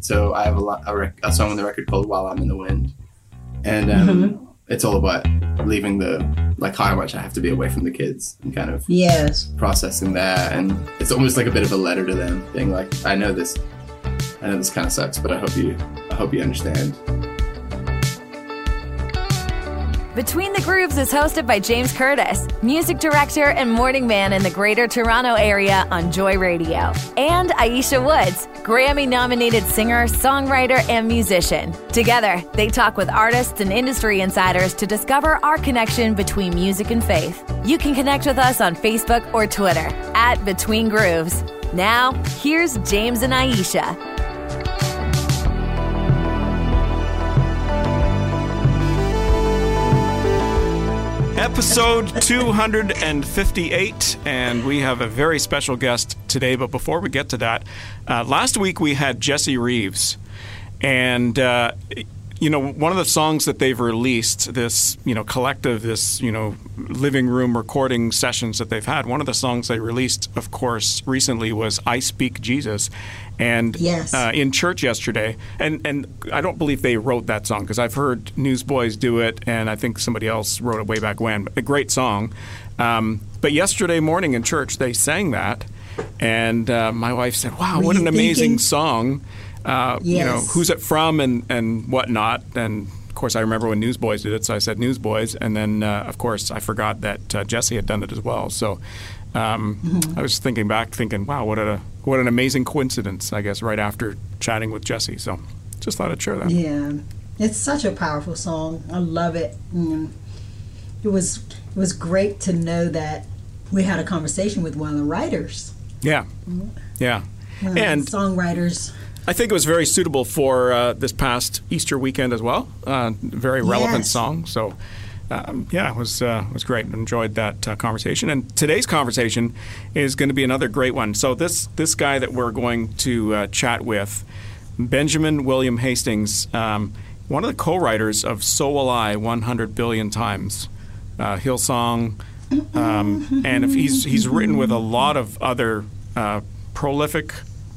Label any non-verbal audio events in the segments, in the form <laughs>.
So I have a, lot, a, rec- a song on the record called "While I'm in the Wind," and um, Mm-hmm. it's all about leaving the like how much I have to be away from the kids and kind of Yes. processing that. And it's almost like a bit of a letter to them, being like, "I know this, I know this kind of sucks, but I hope you, I hope you understand." Between the Grooves is hosted by James Curtis, music director and morning man in the greater Toronto area on Joy Radio, and Ayiesha Woods, Grammy nominated singer, songwriter, and musician. Together, they talk with artists and industry insiders to discover our connection between music and faith. You can connect with us on Facebook or Twitter at Between Grooves. Now, here's James and Ayiesha. Episode 258, and we have a very special guest today. But before we get to that, uh, last week we had Jesse Reeves, and uh, you know one of the songs that they've released, this you know collective, this you know living room recording sessions that they've had. One of the songs they released, of course, recently was "I Speak Jesus," and Yes. uh, in church yesterday, and and I don't believe they wrote that song because I've heard Newsboys do it, and I think somebody else wrote it way back when. A great song, um, but yesterday morning in church they sang that, and uh, my wife said, "Wow, Were what an amazing thinking- song!" Uh, You know, who's it from and and whatnot, and. Of course, I remember when Newsboys did it, so I said Newsboys, and then uh, of course I forgot that uh, Jesse had done it as well. So um, Mm-hmm. I was thinking back, thinking, wow, what a what an amazing coincidence! I guess right after chatting with Jesse, so just thought I'd share that. Yeah. It's such a powerful song. I love it. Mm. It was it was great to know that we had a conversation with one of the writers, Yeah, yeah, one of the and songwriters. I think it was very suitable for uh, this past Easter weekend as well. Uh, very relevant Yes. song. So, um, yeah, it was uh, was great. Enjoyed that uh, conversation. And today's conversation is going to be another great one. So this this guy that we're going to uh, chat with, Benjamin William Hastings, um, one of the co-writers of "So Will I" 100 billion times, uh, Hillsong, um, and if he's he's written with a lot of other uh, prolific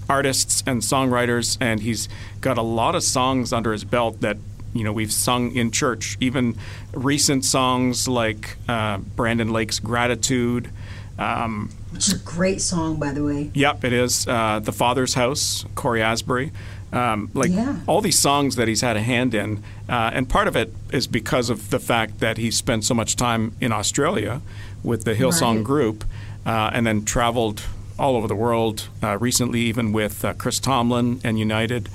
artists and songwriters, and he's got a lot of songs under his belt that you know we've sung in church. Even recent songs like uh, Brandon Lake's "Gratitude." Um, Which is a great song, by the way. Yep, it is. Uh, the Father's House, Cory Asbury. Um, like Yeah. all these songs that he's had a hand in. Uh, and part of it is because of the fact that he spent so much time in Australia with the Hillsong Right. group uh, and then traveled all over the world uh, recently, even with uh, Chris Tomlin and United.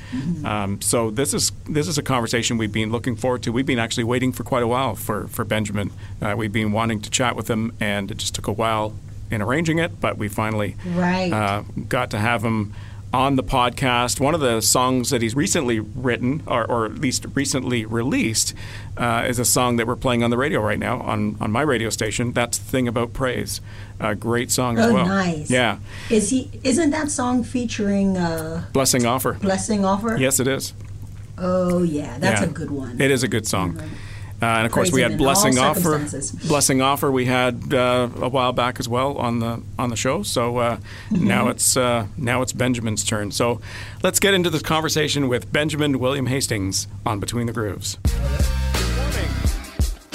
Um, so this is this is a conversation we've been looking forward to. We've been actually waiting for quite a while for for Benjamin. Uh, we've been wanting to chat with him, and it just took a while in arranging it, but we finally Right. uh, got to have him on the podcast. One of the songs that he's recently written, or, or at least recently released, uh, is a song that we're playing on the radio right now on, on my radio station. That's the thing about praise. A great song as Oh, well. nice. Yeah, Is he? Isn't that song featuring uh, Blessing Offor. "Blessing Offor"? Yes, it is. Oh yeah, that's Yeah. a good one. It is a good song. Uh, and of course, Praise we had Blessing Offor. Blessing Offor we had uh, a while back as well on the on the show. So uh, Mm-hmm. now it's uh, now it's Benjamin's turn. So let's get into this conversation with Benjamin William Hastings on Between the Grooves.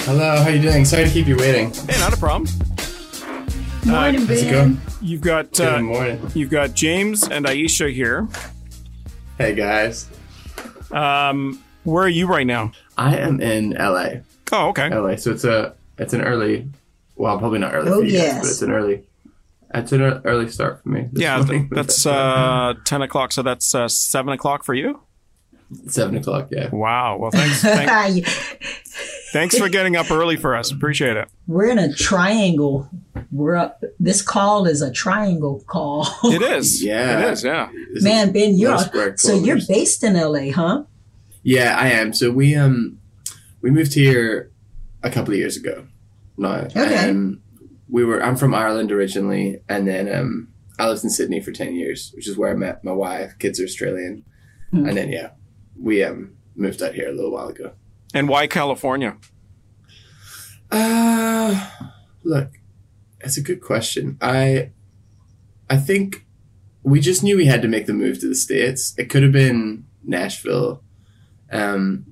Hello, how you doing? Sorry to keep you waiting. Hey, not a problem. Morning, How's it Ben. going? You've got Good uh, morning. you've got James and Ayiesha here. Hey guys, Um, where are you right now? I am in LA. Oh, okay. LA. So it's a it's an early, well, probably not early Oh, for you yes. guys, but it's an early. It's an early start for me. Yeah, morning. that's <laughs> uh, ten o'clock. So that's uh, seven o'clock for you. seven o'clock. Yeah. Wow. Well, thanks. <laughs> thank, <laughs> Ah, thanks for getting up early for us. Appreciate it. We're in a triangle. We're up. This call is a triangle call. It is. Yeah. It is. Yeah. Man, Ben, you're so you're based in LA, huh? Yeah, I am. So we um we moved here a couple of years ago. No. Okay. Um, we were I'm from Ireland originally and then um I lived in Sydney for ten years, which is where I met my wife. Kids are Australian. Hmm. And then yeah, we um moved out here a little while ago. And why California? Uh look, that's a good question. I I think we just knew we had to make the move to the States. It could have been Nashville. Um,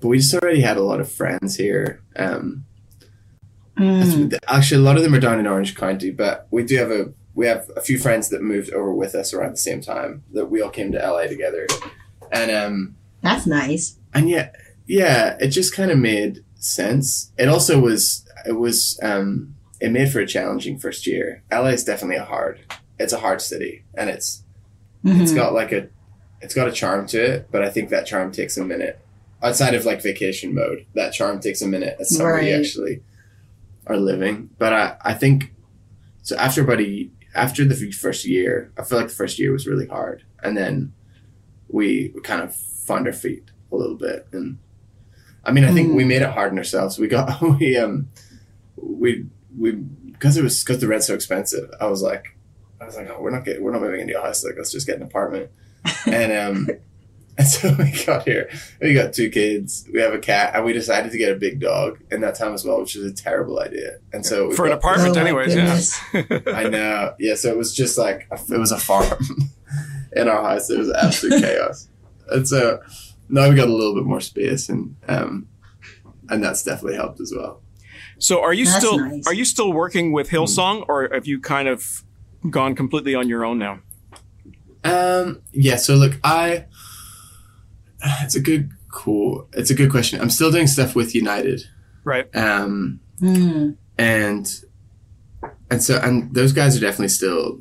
but we just already had a lot of friends here. Um, Mm. actually, a lot of them are down in Orange County, but we do have a we have a few friends that moved over with us around the same time that we all came to LA together, and um, That's nice. and yeah, yeah, it just kind of made sense. It also was it was um, it made for a challenging first year. LA is definitely a hard. It's a hard city, and it's it's Mhm. got like a it's got a charm to it, but I think that charm takes a minute. Outside of like vacation mode, that charm takes a minute as somebody Right. actually are living. But I, I think so after about a after the first year, I feel like the first year was really hard. And then we, we kind of found our feet a little bit. And I mean I think Mm. we made it hard on ourselves. We got <laughs> we um we we because it was because the rent's so expensive, I was like I was like, oh, we're not getting, we're not moving into a house. Like, let's just get an apartment. And um, <laughs> and so we got here. We got two kids. We have a cat, and we decided to get a big dog in that time as well, which is a terrible idea. And so we For an apartment, Oh, my anyways. goodness. Yeah. <laughs> I know. Yeah. So it was just like a, it was a farm <laughs> in our house. It was absolute chaos. And so now we got a little bit more space, and um, and that's definitely helped as well. So are you That's still nice. are you still working with Hillsong, or have you kind of gone completely on your own now? Um, yeah. So look, I. It's a good, cool. It's a good question. I'm still doing stuff with United. Right. Um, Mm. and and so and those guys are definitely still.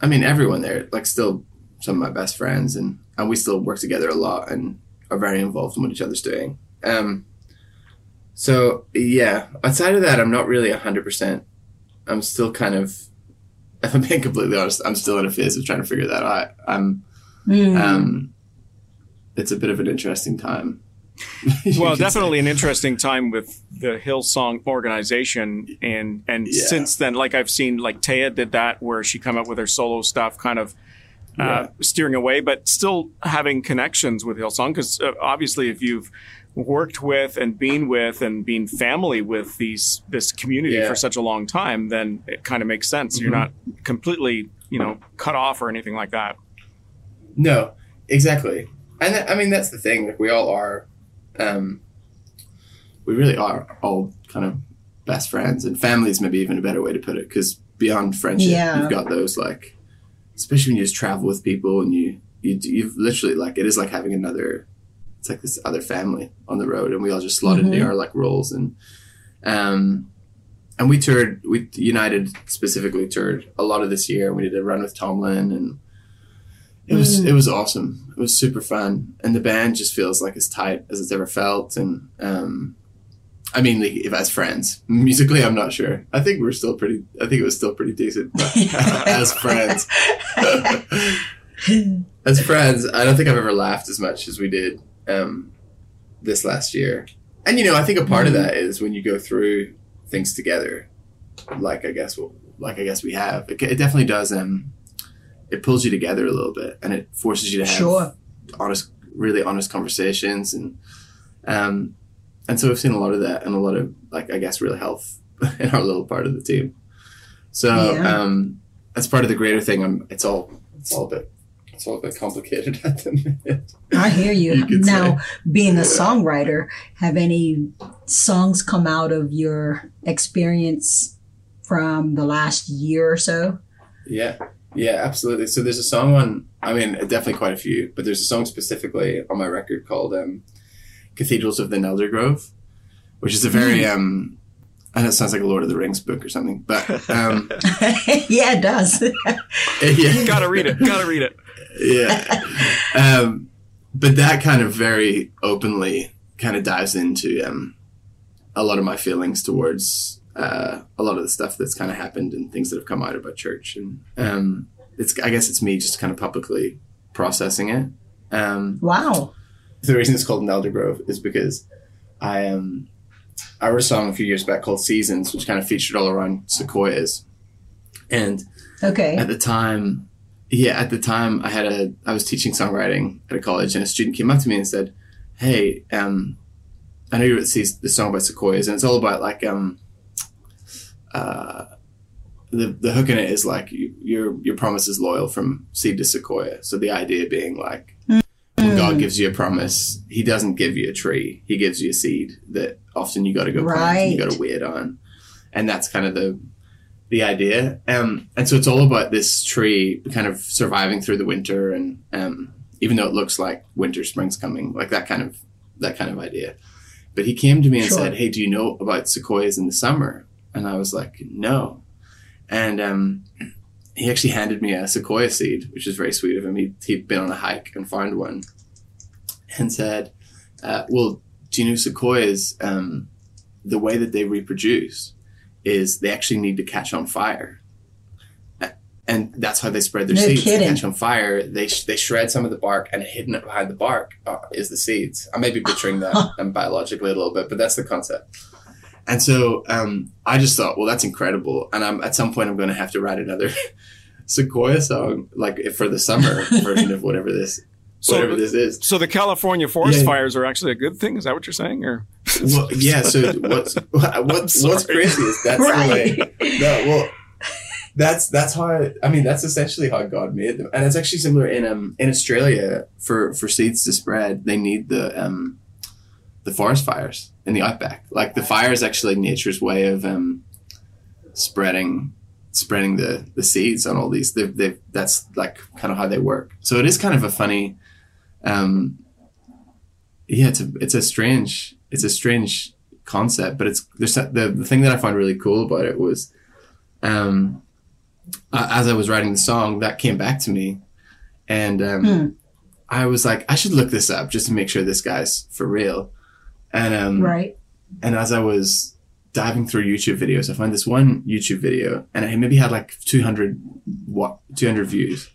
I mean, everyone there, like, still some of my best friends, and and we still work together a lot and are very involved in what each other's doing. Um, so yeah, outside of that, I'm not really hundred percent. I'm still kind of, if I'm being completely honest, I'm still in a phase of trying to figure that out. I'm Mm. um, it's a bit of an interesting time. <laughs> Well, could say. definitely an interesting time with the Hillsong organization, and and Yeah. since then, like I've seen, like Taya did that, where she come up with her solo stuff, kind of uh, Yeah. steering away, but still having connections with Hillsong, because uh, obviously, if you've worked with and been with and been family with these this community Yeah. for such a long time, then it kind of makes sense. You're not completely, you know, cut off or anything like that. No, exactly. And that, I mean, that's the thing. Like, we all are, um, we really are all kind of best friends and family is maybe even a better way to put it. Because beyond friendship, Yeah. you've got those like, especially when you just travel with people and you, you, you've literally like, it is like having another, it's like this other family on the road and we all just slot into Mhm. our like roles and, um, and we toured, we United specifically toured a lot of this year. We did a run with Tomlin and it was Mm. it was awesome. It was super fun, and the band just feels like as tight as it's ever felt. And um, I mean, like, if as friends, musically, I'm not sure. I think we're still pretty. I think it was still pretty decent, but <laughs> as friends, <laughs> as friends, I don't think I've ever laughed as much as we did um, this last year. And you know, I think a part of that is when you go through things together, like I guess, well, like I guess we have. It, it definitely does. Um, it pulls you together a little bit, and it forces you to have Sure. honest, really honest conversations, and um, and so we've seen a lot of that, and a lot of like I guess real health <laughs> in our little part of the team. So Yeah. um, that's part of the greater thing. I'm, it's all it's all a bit it's all a bit complicated <laughs> at the minute. I hear you. You now, say. being a songwriter, have any songs come out of your experience from the last year or so? Yeah, yeah, absolutely. So there's a song on. I mean, definitely quite a few, but there's a song specifically on my record called um, "Cathedrals of the Nelder Grove," which is a very um. I know it sounds like a Lord of the Rings book or something, but um, <laughs> yeah, it does. <laughs> yeah, Gotta read it. Gotta read it. Yeah. <laughs> Um, but that kind of very openly kind of dives into um, a lot of my feelings towards uh, a lot of the stuff that's kind of happened and things that have come out about church. And um, it's, I guess it's me just kind of publicly processing it. Um, wow. the reason it's called an elder Grove is because I um I wrote a song a few years back called Seasons, which kind of featured all around sequoias. And Okay. at the time yeah at the time i had a i was teaching songwriting at a college and a student came up to me and said hey um i know you wrote this, this song about sequoias and it's all about like um uh the, the hook in it is like you, your your promise is loyal from seed to sequoia. So the idea being like when when God gives you a promise, He doesn't give you a tree; He gives you a seed that often you got to go plant and you got to wait on, and that's kind of the the idea. Um, and so it's all about this tree kind of surviving through the winter, and um, even though it looks like winter, spring's coming, like that kind of that kind of idea. But he came to me and Sure. said, "Hey, do you know about sequoias in the summer?" And I was like, "No." And um, he actually handed me a sequoia seed, which is very sweet of him. He, he'd been on a hike and found one and said, uh, Well, do you know sequoias, um, the way that they reproduce is they actually need to catch on fire. And that's how they spread their No seeds. kidding. To catch on fire, they, sh- they shred some of the bark and hidden it behind the bark uh, is the seeds. I may be butchering that <laughs> um, biologically a little bit, but that's the concept. And so um, I just thought, well, that's incredible. And I'm, at some point, I'm going to have to write another <laughs> Sequoia song, like for the summer version of whatever this, <laughs> So- whatever this is. So the California forest Yeah. fires are actually a good thing. Is that what you're saying? Or Well, <laughs> yeah. So what's <laughs> <laughs> what, what's crazy is that's Right. the way. No, well, that's that's how I, I mean that's essentially how God made them, and it's actually similar in um in Australia for for seeds to spread they need the um the forest fires in the outback. Like the fire is actually nature's way of um spreading spreading the the seeds on all these. They they that's like kind of how they work. So it is kind of a funny. um yeah, it's a it's a strange it's a strange concept, but it's there's the the thing that I found really cool about it was, um, as I was writing the song, that came back to me, and um, Hmm. I was like, I should look this up just to make sure this guy's for real, and um, Right. and as I was diving through YouTube videos, I found this one YouTube video, and it maybe had like 200 what 200 views,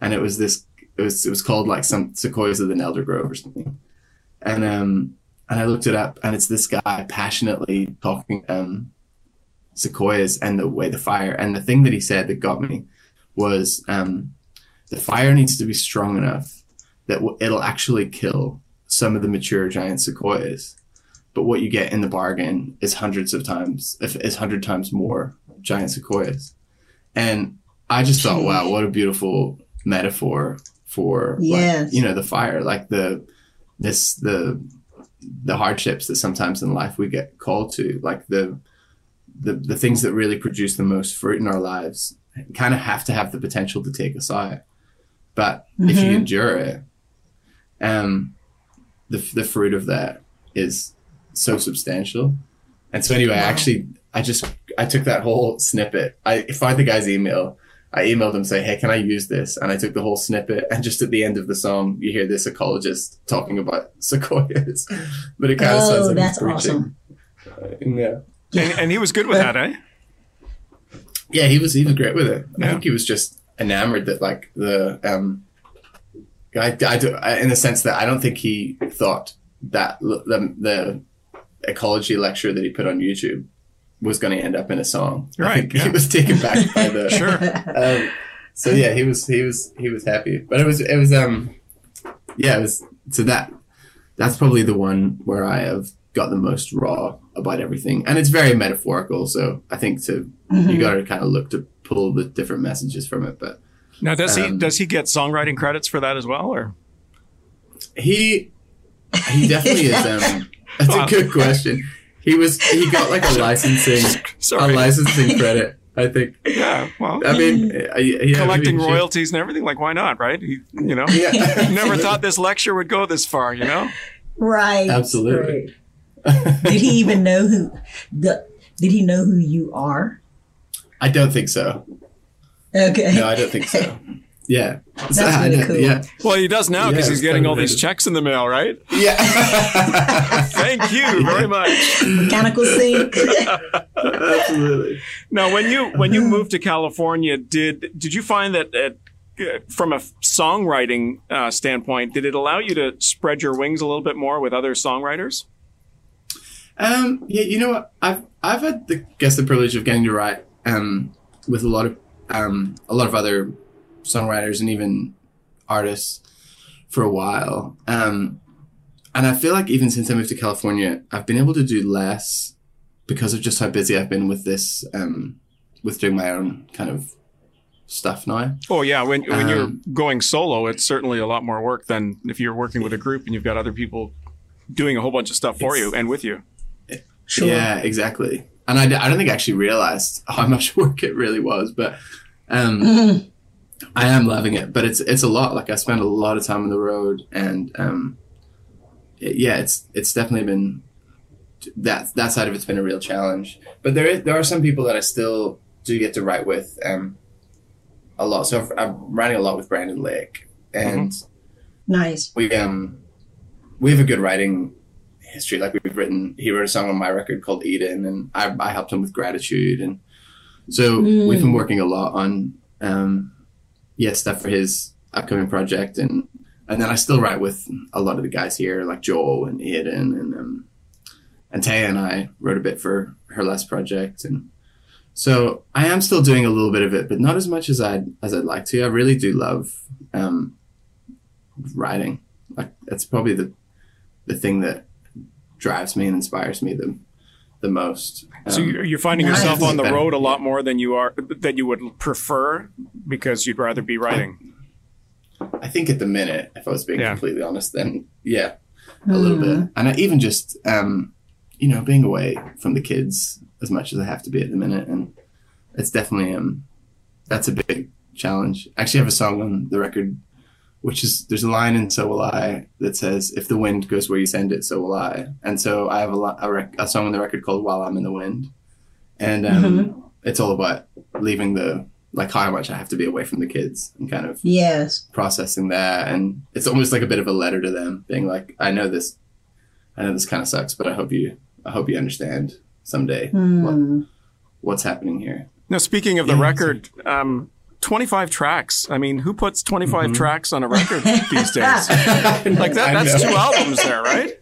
and it was this. It was it was called like some sequoias of the Nelder Grove or something, and um and I looked it up, and it's this guy passionately talking um sequoias and the way the fire and the thing that he said that got me was um the fire needs to be strong enough that w- it'll actually kill some of the mature giant sequoias. But what you get in the bargain is hundreds of times if is hundred times more giant sequoias. And i just thought wow what a beautiful metaphor for like, you know the fire like the this the the hardships that sometimes in life we get called to like the the, the things that really produce the most fruit in our lives kind of have to have the potential to take us out but if you Mhm. endure it um the, the fruit of that is so substantial. And so anyway, I actually, I just, I took that whole snippet. I found the guy's email. I emailed him saying, "Hey, can I use this?" And I took the whole snippet. And just at the end of the song, you hear this ecologist talking about <laughs> sequoias. But it kind of Oh, sounds like that's he's preaching. awesome. Uh, yeah, and, and he was good with that, eh? yeah, he was he was great with it. I think he was just enamored that like the um, I, I, do, I in the sense that I don't think he thought that the the ecology lecture that he put on YouTube was going to end up in a song. Right, <laughs> yeah. he was taken back by the <laughs> Sure. <laughs> um, so yeah, he was he was he was happy, but it was it was um yeah it was so that that's probably the one where I have got the most raw about everything, and it's very metaphorical. So I think to you got to kind of look to pull the different messages from it, but Now, does he Um, does he get songwriting credits for that as well, or he he definitely is. Um, that's Wow. a good question. He was he got like a <laughs> licensing a licensing credit. I think. Yeah, well, I mean, uh, yeah, collecting maybe he should. royalties and everything. Like, why not, right? He, you know, Yeah, never thought this lecture would go this far. You know, Right. Absolutely. right. Did he even know who the did he know who you are? I don't think so. Okay. No, I don't think so. <laughs> Yeah. That's So, really don't- cool. Yeah. well, he does now Yeah, because he's getting all these checks in the mail, right? Yeah. <laughs> Thank you very much. Mechanical sync. <laughs> Absolutely. Now, when you when you moved to California, did did you find that uh, from a songwriting uh, standpoint, did it allow you to spread your wings a little bit more with other songwriters? Um, yeah, you know? I've I've had the guess the privilege of getting to write um, with a lot of um, a lot of other songwriters and even artists for a while. Um, and I feel like even since I moved to California, I've been able to do less because of just how busy I've been with this, um, with doing my own kind of stuff now. Oh yeah, when when you're Um, going solo, it's certainly a lot more work than if you're working with a group and you've got other people doing a whole bunch of stuff for you and with you. Sure. Yeah, exactly. And I, I don't think I actually realized how much <laughs> work it really was, but um, <laughs> I am loving it. But it's it's a lot. Like I spend a lot of time on the road, and um, it- yeah, it's it's definitely been that that side of it's been a real challenge. But there is, there are some people that I still do get to write with um, a lot. So I've, I'm writing a lot with Brandon Lake, and Nice. we um we have a good writing history. Like we've written, he wrote a song on my record called Eden, and I, I helped him with Gratitude, and so we've been working a lot on um yeah stuff for his upcoming project, and and then I still write with a lot of the guys here, like Joel and Eden, and um and Taya and I wrote a bit for her last project, and so I am still doing a little bit of it, but not as much as I'd as I'd like to. I really do love um writing. Like that's probably the the thing that drives me and inspires me the the most. So Um, you're you're finding yourself on the Better. road a lot more than you are than you would prefer because you'd rather be writing. I think at the minute, if I was being Yeah. completely honest, then yeah, a little bit. And I, even just um, you know being away from the kids as much as I have to be at the minute, and it's definitely um that's a big challenge. Actually, I actually have a song on the record. Which is there's a line in "So Will I" that says, "If the wind goes where you send it, so will I." And so I have a, a, rec- a song on the record called "While I'm in the Wind," and um, it's all about leaving the like how much I have to be away from the kids and kind of Yes. processing that and it's almost like a bit of a letter to them being like i know this i know this kind of sucks but i hope you i hope you understand someday what, Hmm. what's happening here Now, speaking of the Yeah. record, um, 25 tracks. I mean, who puts 25 Mm-hmm. tracks on a record <laughs> these days? <laughs> Like that, that's two albums there, right?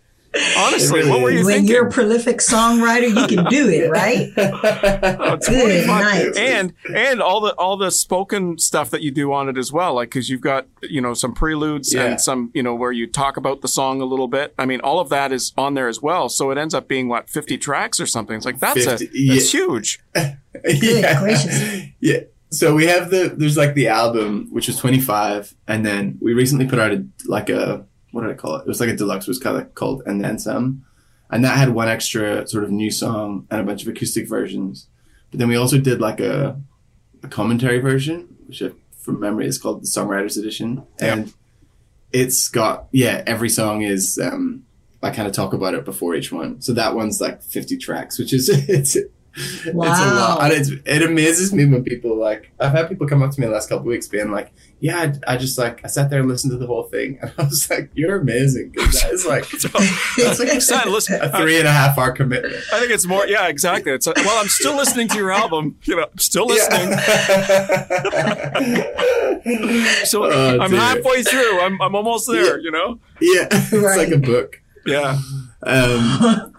Honestly, really what were you. When thinking? you're a prolific songwriter, you can do it, right? <laughs> Oh, Good night. And and all the all the spoken stuff that you do on it as well, like because you've got you know some preludes Yeah. and some you know where you talk about the song a little bit. I mean, all of that is on there as well. So it ends up being what 50 tracks or something. It's like that's 50, a that's huge. yeah. gracious. yeah so we have the there's like the album which was 25 and then we recently put out a like a what did i call it? It was like a deluxe was kind of called and then some and that had one extra sort of new song and a bunch of acoustic versions. But then we also did like a, a commentary version which I, from memory is called the songwriters edition. And it's got yeah every song is um i kind of talk about it before each one. So that one's like 50 tracks which is <laughs> it's it's a lot Wow. and it's, it amazes me when people like i've had people come up to me the last couple of weeks being like yeah I, I just like i sat there and listened to the whole thing <laughs> and i was like you're amazing 'cause that is like <laughs> That's like, son, <laughs> listen, a three and a half hour commitment I think it's more. Yeah, exactly. It's like, well, I'm still listening to your album. You know, I'm still listening. So Oh, I'm dear. halfway through. I'm I'm almost there. You know. yeah it's Right. like a book Yeah. Um,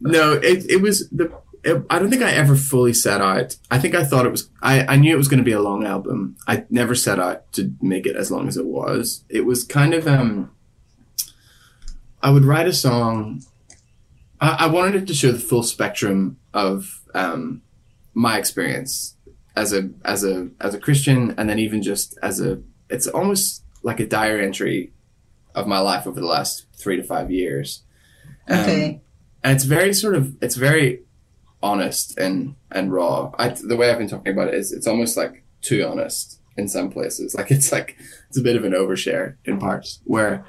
no, it, it was the. It, I don't think I ever fully set out. I think I thought it was. I, I knew it was going to be a long album. I never set out to make it as long as it was. It was kind of. Um, I would write a song. I, I wanted it to show the full spectrum of um, my experience as a as a as a Christian, and then even just as a. It's almost like a diary entry of my life over the last three to five years. Um, Okay. and it's very sort of it's very honest and and raw. I, the way I've been talking about it is it's almost like too honest in some places. Like it's like it's a bit of an overshare in parts where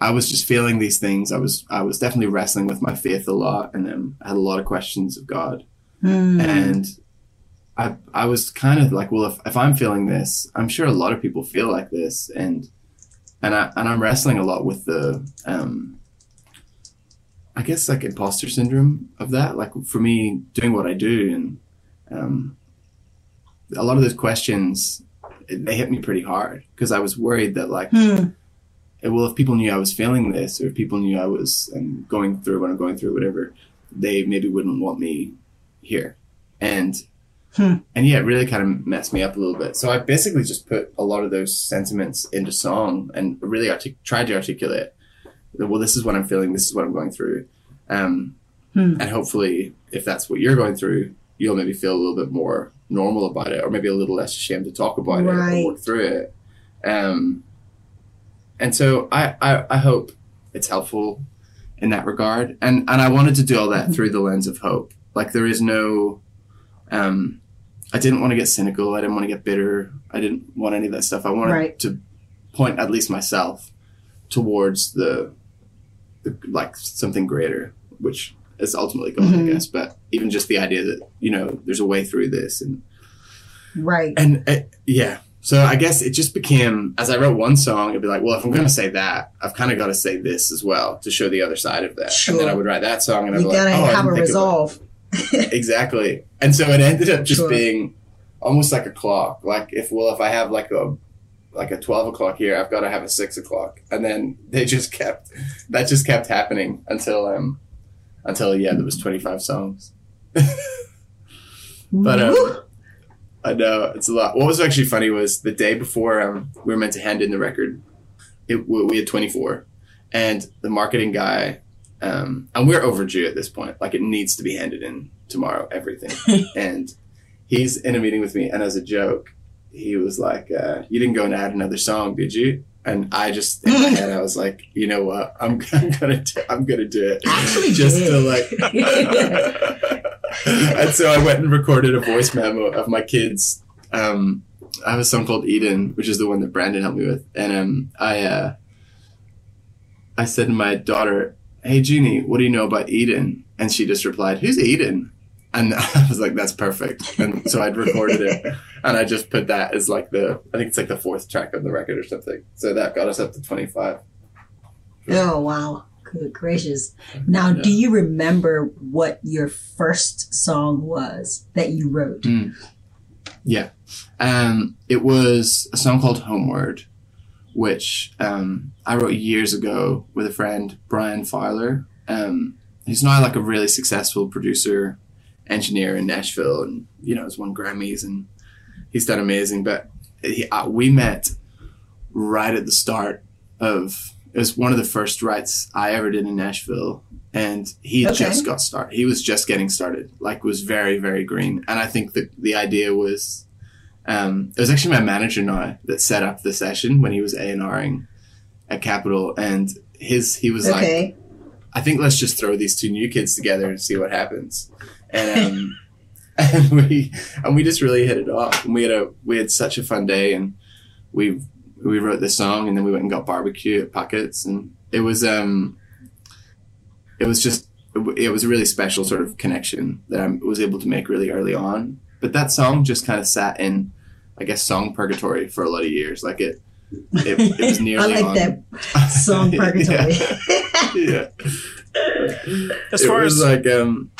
I was just feeling these things. I was I was definitely wrestling with my faith a lot, and then I had a lot of questions of God, Hmm. and I I was kind of like, well, if if I'm feeling this, I'm sure a lot of people feel like this, and and I and I'm wrestling a lot with the um I guess like imposter syndrome of that. Like for me, doing what I do, and um, a lot of those questions, it, they hit me pretty hard because I was worried that like, Hmm. eh, well, if people knew I was feeling this, or if people knew I was um, going through what I'm going through, whatever, they maybe wouldn't want me here, and Hmm. and yeah, it really kind of messed me up a little bit. So I basically just put a lot of those sentiments into song and really artic- tried to articulate well, this is what I'm feeling, this is what I'm going through. Um, Hmm. And hopefully, if that's what you're going through, you'll maybe feel a little bit more normal about it, or maybe a little less ashamed to talk about it Right. or work through it. Um, and so I, I, I hope it's helpful in that regard. And and I wanted to do all that through the lens of hope. Like there is no, um, I didn't want to get cynical. I didn't want to get bitter. I didn't want any of that stuff. I wanted Right. to point at least myself towards the like something greater, which is ultimately God, Mhm. I guess. But even just the idea that you know there's a way through this, and Right. and uh, yeah. So I guess it just became as I wrote one song, it'd be like, well, if I'm going to say that, I've kind of got to say this as well to show the other side of that. Sure. And then I would write that song, and I'd you be like, gotta oh, I have a resolve. <laughs> exactly. And so it ended up just Sure. being almost like a clock. Like if well, if I have like a like a twelve o'clock here, I've got to have a six o'clock, and then they just kept that just kept happening until um until yeah there was twenty five songs. <laughs> But um, I know it's a lot. What was actually funny was the day before um, we were meant to hand in the record, it, we we had 24, and the marketing guy, um, and we're overdue at this point. Like it needs to be handed in tomorrow, everything. <laughs> and he's in a meeting with me, and as a joke, he was like, uh, "You didn't go and add another song, did you?" And I just in my head, I was like, "You know what? I'm, I'm <laughs> gonna do, I'm gonna do it Actually <laughs> just to like." <laughs> and so I went and recorded a voice memo of my kids. Um, I have a song called Eden, which is the one that Brandon helped me with, and um, I uh, I said to my daughter, "Hey Jeannie, what do you know about Eden?" And she just replied, "Who's Eden?" And <laughs> I was like, "That's perfect." And so I'd recorded it, <laughs> and I just put that as like the I think it's like the fourth track of the record or something. So that got us up to twenty five. Oh wow. Good gracious. Now do you remember what your first song was that you wrote? Yeah. Um, it was a song called Homeward, which um, I wrote years ago with a friend, Bryan Fowler. Um, he's now like a really successful producer, engineer in Nashville, and you know, has won Grammys, and he's done amazing. But he, uh, we met right at the start of it was one of the first writes I ever did in Nashville, and he Okay. just got started. He was just getting started, like was very very green. And I think that the idea was, um, it was actually my manager now that set up the session when he was A and Ring at Capitol, and his he was like, I think let's just throw these two new kids together and see what happens. And um, <laughs> and we and we just really hit it off. And we had a we had such a fun day, and we we wrote this song, and then we went and got barbecue at Pockets, and it was um it was just it was a really special sort of connection that I was able to make really early on. But that song just kind of sat in, I guess, song purgatory for a lot of years. Like it, it, it was <laughs> I nearly like on. that song <laughs> purgatory. yeah. As it far was as like um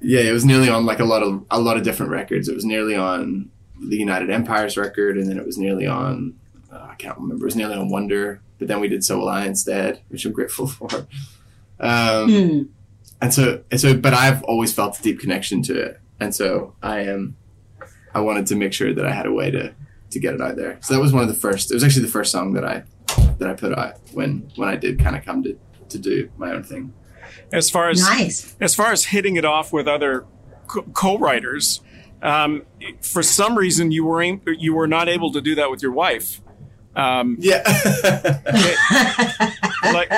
yeah it was nearly on like a lot of a lot of different records. It was nearly on the united empires record and then it was nearly on uh, i can't remember it was nearly on wonder but then we did so will i instead which i'm grateful <laughs> for. Um Hmm. and so and so but i've always felt a deep connection to it and so i am i wanted to make sure that i had a way to to get it out there. So that was one of the first it was actually the first song that i that i put out when when i did kind of come to to do my own thing as far as Nice. as far as hitting it off with other co- co-writers, um, for some reason you were aim- you were not able to do that with your wife. Um, Yeah. <laughs> like,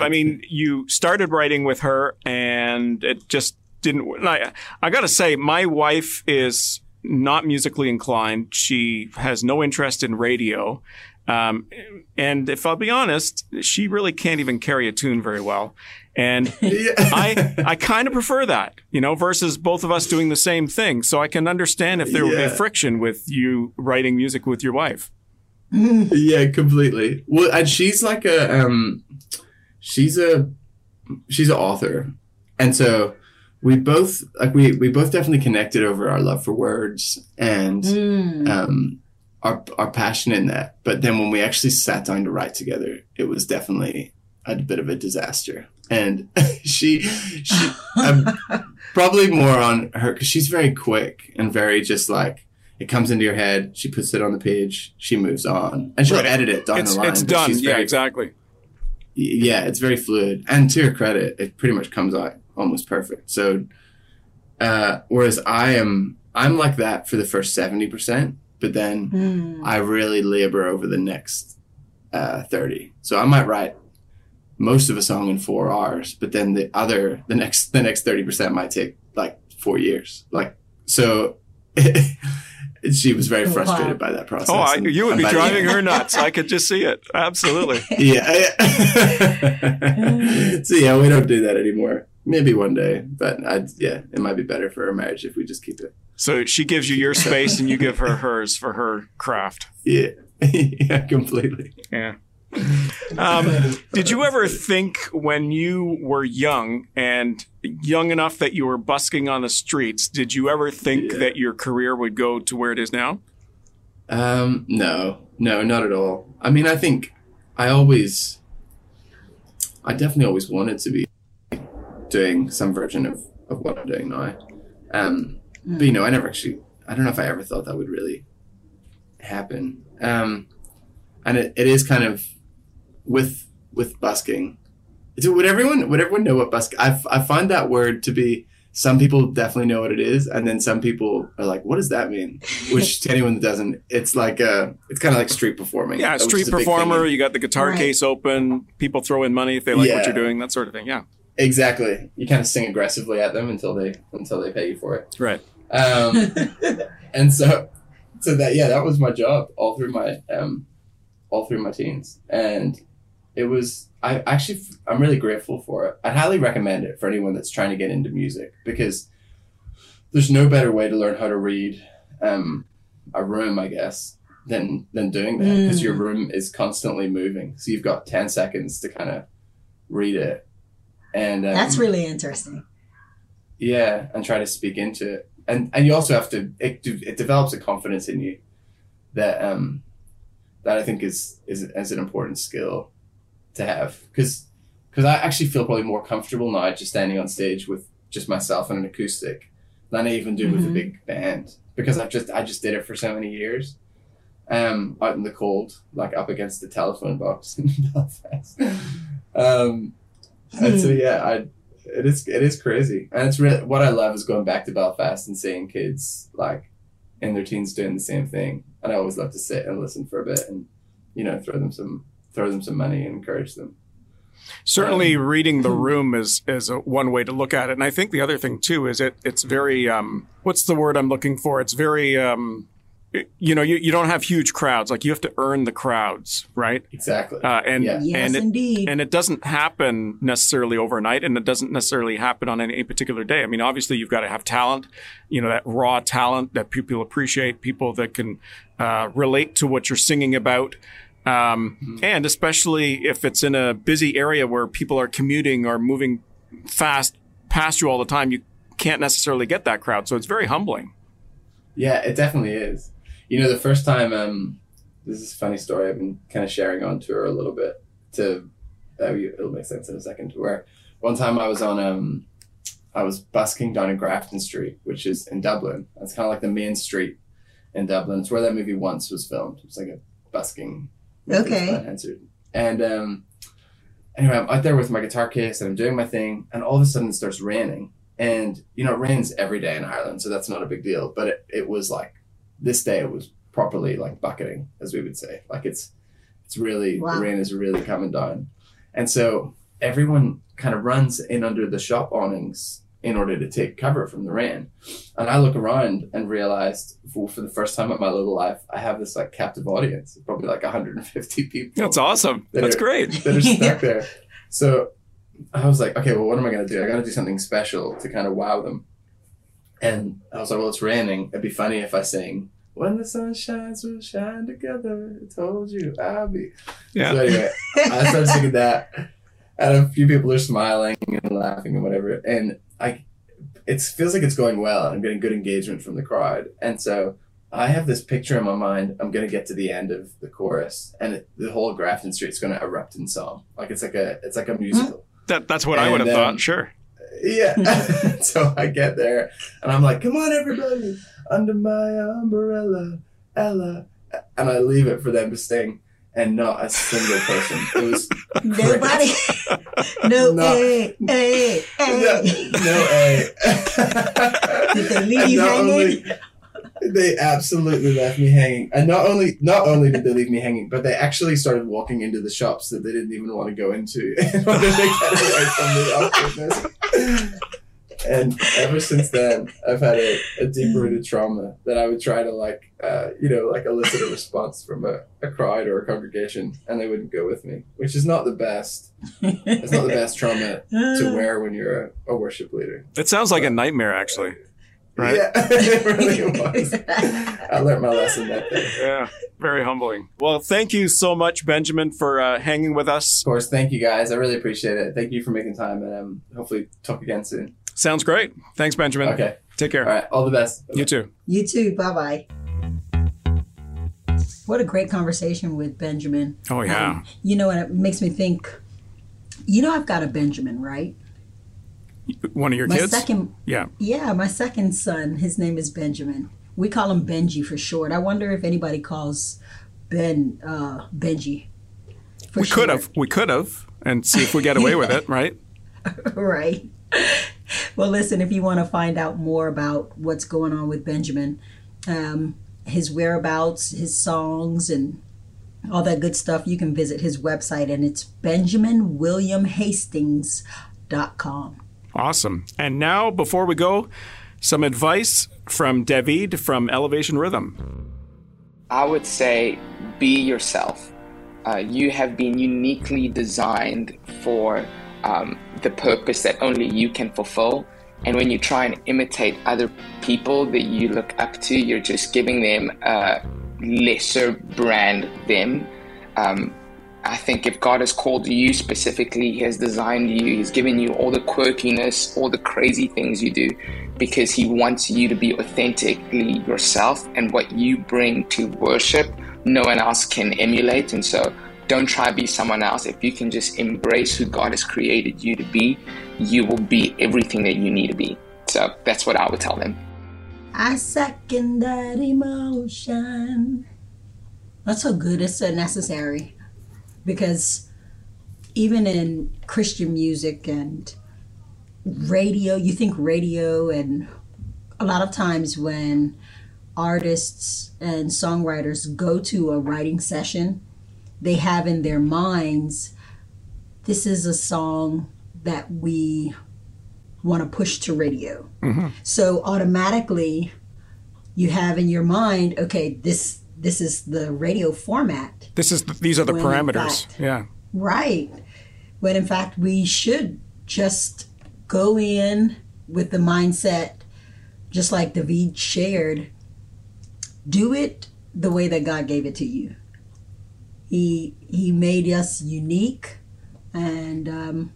I mean, you started writing with her, and it just didn't. and I, I got to say, my wife is not musically inclined. She has no interest in radio. Um, and if I'll be honest, she really can't even carry a tune very well. And <laughs> yeah. I I kind of prefer that, you know, versus both of us doing the same thing. So I can understand if there would Yeah. be friction with you writing music with your wife. <laughs> yeah, completely. Well, and she's like a um, she's a she's an author, and so we both like we we both definitely connected over our love for words and Mm. um our our passion in that. But then when we actually sat down to write together, it was definitely a bit of a disaster. And <laughs> she she um, <laughs> probably more on her because she's very quick and very just like it comes into your head. She puts it on the page. She moves on, and she'll Right. edit it down It's, the line. it's done. she's Yeah, exactly. yeah, it's very fluid. And to her credit, it pretty much comes out almost perfect. So, uh, whereas I am, I'm like that for the first seventy percent, but then Mm. I really labor over the next uh, thirty. So I might write most of a song in four hours, but then the other the next the next thirty percent might take like four years. Like so. <laughs> she was very Wow. frustrated by that process. Oh, I, and- you would be driving her <laughs> nuts. I could just see it. Absolutely. <laughs> yeah. so yeah, we don't do that anymore. Maybe one day, but I'd, yeah, it might be better for our marriage if we just keep it. So she gives you your space and you give her hers for her craft. Yeah, <laughs> yeah, completely. Yeah. Um, did you ever think when you were young and young enough that you were busking on the streets, did you ever think Yeah. that your career would go to where it is now? Um, no, no, not at all. I mean, I think I always, I definitely always wanted to be doing some version of, of what I'm doing now. Um, but you know, I never actually, I don't know if I ever thought that would really happen. Um, and it, it is kind of with, with busking. Do- Would everyone, would everyone know what busk? I, I find that word to be, some people definitely know what it is, and then some people are like, "What does that mean?" Which to anyone that doesn't, it's like a, it's kind of like street performing. Yeah, street is a big thing performer. You got the guitar Right. case open. People throw in money if they like what you're doing. That sort of thing. Yeah. Exactly. You kind of sing aggressively at them until they until they pay you for it. Right. Um, <laughs> and so, so that yeah, that was my job all through my um, all through my teens, and it was I actually I'm really grateful for it. I'd highly recommend it for anyone that's trying to get into music because there's no better way to learn how to read um, a room, I guess, than than doing that because Mm. your room is constantly moving. So you've got ten seconds to kind of read it, and um, That's really interesting. yeah, and try to speak into it, and and you also have to it it develops a confidence in you that um that I think is is is an important skill to have because because I actually feel probably more comfortable now just standing on stage with just myself and an acoustic than I even do with a Mhm. big band because I've just I just did it for so many years. Um, out in the cold, like up against the telephone box <laughs> in Belfast. Um, and so yeah, I it is it is crazy, and it's really what I love is going back to Belfast and seeing kids like in their teens doing the same thing, and I always love to sit and listen for a bit and you know throw them some throw them some money and encourage them. Certainly, reading the room is is a, one way to look at it, and I think the other thing too is it it's very um, what's the word I'm looking for? It's very um, it- you know you, you don't have huge crowds like you have to earn the crowds right Exactly. uh, and Yeah. Yes, and it, indeed. and it doesn't happen necessarily overnight and it doesn't necessarily happen on any particular day i mean obviously you've got to have talent you know that raw talent that people appreciate people that can uh, relate to what you're singing about um, and especially if it's in a busy area where people are commuting or moving fast past you all the time you can't necessarily get that crowd so it's very humbling Yeah, it definitely is. You know, the first time, um, this is a funny story I've been kind of sharing on tour a little bit to, uh, it'll make sense in a second, where one time I was on, um, I was busking down in Grafton Street, which is in Dublin. It's kind of like the main street in Dublin. It's where that movie once was filmed. It's like a busking. Okay. with Glen Hansard. And, um, anyway, I'm out there with my guitar case and I'm doing my thing, and all of a sudden it starts raining. And you know, it rains every day in Ireland, so that's not a big deal. But it, it was like this day it was properly like bucketing, as we would say. Like it's it's really Wow. the rain is really coming down. And so everyone kind of runs in under the shop awnings in order to take cover from the rain. And I look around and realized for, for the first time in my little life, I have this like captive audience, probably like 150 people that's awesome That that's are- great that are stuck <laughs> there. So I was like, okay, well, what am I going to do? I got to do something special to kind of wow them. And I was like, well, it's raining. It'd be funny if I sing, when the sun shines, we'll shine together. I told you I'll be. yeah So anyway, I <laughs> started singing that. And a few people are smiling and laughing and whatever. And I, it feels like it's going well. I'm getting good engagement from the crowd. And so I have this picture in my mind. I'm going to get to the end of the chorus and it, the whole Grafton Street's going to erupt in song. Like it's like a, it's like a hmm? musical. that, that's what i would have And, thought sure Yeah. <laughs> <laughs> so I get there and I'm like, come on, everybody, under my umbrella, Ella. And I leave it for them to sing. and not a single person. It was <laughs> Nobody. no, No. hey, hey, no, hey. no A. Did they leave you hanging? only- they absolutely left me hanging. And not only not only did they leave me hanging, but they actually started walking into the shops that they didn't even want to go into <laughs> in order to get away from the awkwardness. And ever since then, I've had a, a deep rooted trauma that I would try to like, uh, you know, like elicit a response from a, a crowd or a congregation, and they wouldn't go with me, which is not the best. It's not the best trauma to <laughs> wear when you're a, a worship leader. It sounds like a nightmare, actually. Right? Yeah, <laughs> it really <laughs> was. I learned my lesson that day. Yeah, very humbling. Well, thank you so much, Benjamin, for uh, hanging with us. Of course, thank you guys. I really appreciate it. Thank you for making time, and um, hopefully talk again soon. Sounds great. Thanks, Benjamin. Okay. Take care. All right. All the best. You too. You too. Bye bye. What a great conversation with Benjamin. Oh, yeah. Um, you know, and it makes me think. You know, I've got a Benjamin, right? One of your My kids? second, Yeah. yeah, my second son. His name is Benjamin. We call him Benji for short. I wonder if anybody calls Ben uh, Benji. For We could have. We could have. And see if we get away with <laughs> it, right? <laughs> right. Well, listen, if you want to find out more about what's going on with Benjamin, um, his whereabouts, his songs, and all that good stuff, you can visit his website, and it's benjaminwilliamhastings.com. Awesome. And now, before we go, some advice from David from Elevation Rhythm. I would say be yourself. Uh, you have been uniquely designed for um, the purpose that only you can fulfill. And when you try and imitate other people that you look up to, you're just giving them a lesser brand them. Um, I think if God has called you specifically, He has designed you, He's given you all the quirkiness, all the crazy things you do, because He wants you to be authentically yourself and what you bring to worship, no one else can emulate. And so don't try to be someone else. If you can just embrace who God has created you to be, you will be everything that you need to be. So that's what I would tell them. I second that emotion. That's so good. It's so necessary because even in Christian music and radio, you think radio, and a lot of times when artists and songwriters go to a writing session, they have in their minds, this is a song that we want to push to radio. Mm-hmm. So automatically you have in your mind, okay, this this is the radio format. This is these are the When parameters. fact- Yeah. Right. When in fact we should just go in with the mindset just like David shared, do it the way that God gave it to you. He he made us unique and um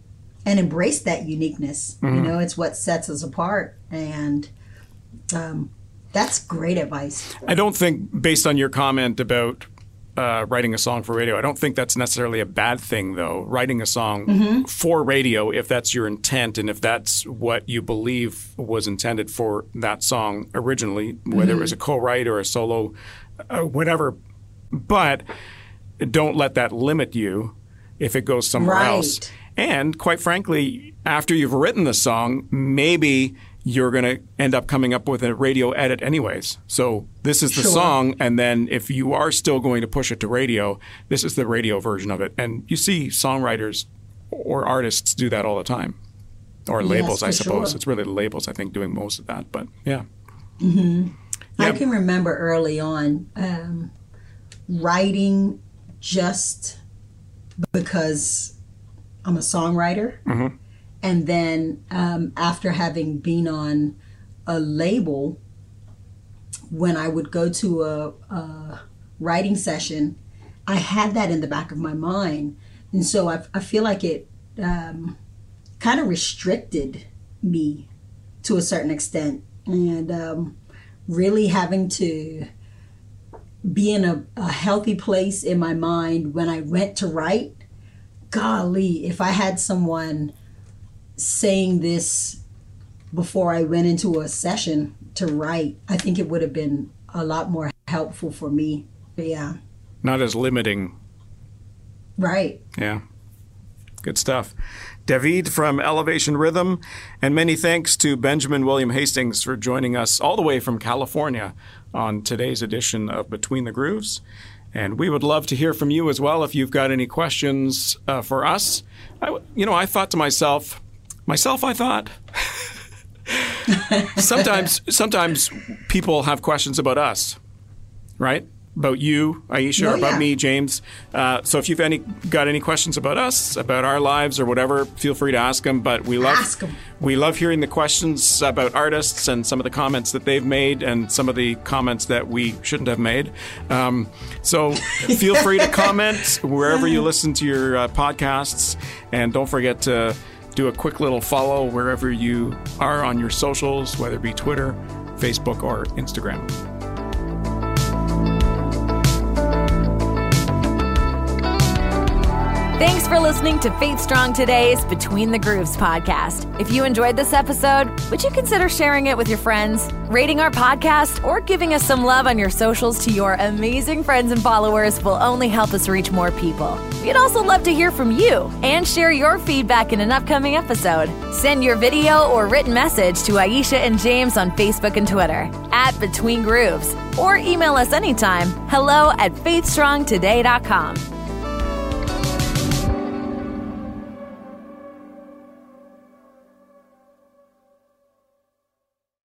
and embrace that uniqueness. You know, it's what sets us apart and um that's great advice. I don't think, based on your comment about uh, writing a song for radio, I don't think that's necessarily a bad thing, though. Writing a song for radio, if that's your intent and if that's what you believe was intended for that song originally, whether it was a co write or a solo, uh, whatever. But don't let that limit you if it goes somewhere Right. else. And quite frankly, after you've written the song, maybe you're going to end up coming up with a radio edit anyways. So this is the Sure. song, and then if you are still going to push it to radio, this is the radio version of it. And you see songwriters or artists do that all the time. Or Yes, labels, I suppose. sure. It's really the labels, I think, doing most of that. But yeah. I can remember early on um, writing just because I'm a songwriter. And then um, after having been on a label, when I would go to a, a writing session, I had that in the back of my mind. And so I, I feel like it um, kind of restricted me to a certain extent. And um, really having to be in a, a healthy place in my mind when I went to write. Golly, if I had someone saying this before I went into a session to write, I think it would have been a lot more helpful for me. But yeah. Not as limiting Right. Yeah. Good stuff. David from Elevation Rhythm, and many thanks to Benjamin William Hastings for joining us all the way from California on today's edition of Between the Grooves. And we would love to hear from you as well if you've got any questions uh, for us. I, you know, I thought to myself, myself, I thought. <laughs> sometimes, sometimes people have questions about us, right? about you, Ayiesha, Oh, or about yeah. me, James. Uh, so if you've any got any questions about us, about our lives, or whatever, feel free to ask them. But we love we love hearing the questions about artists and some of the comments that they've made and some of the comments that we shouldn't have made. Um, so <laughs> feel free to comment wherever you listen to your uh, podcasts, and don't forget to do a quick little follow wherever you are on your socials, whether it be Twitter, Facebook, or Instagram. Thanks for listening to Faith Strong Today's Between the Grooves podcast. If you enjoyed this episode, would you consider sharing it with your friends, rating our podcast, or giving us some love on your socials to your amazing friends and followers will only help us reach more people. We'd also love to hear from you and share your feedback in an upcoming episode. Send your video or written message to Ayiesha and James on Facebook and Twitter at Between Grooves or email us anytime hello at faithstrongtoday.com.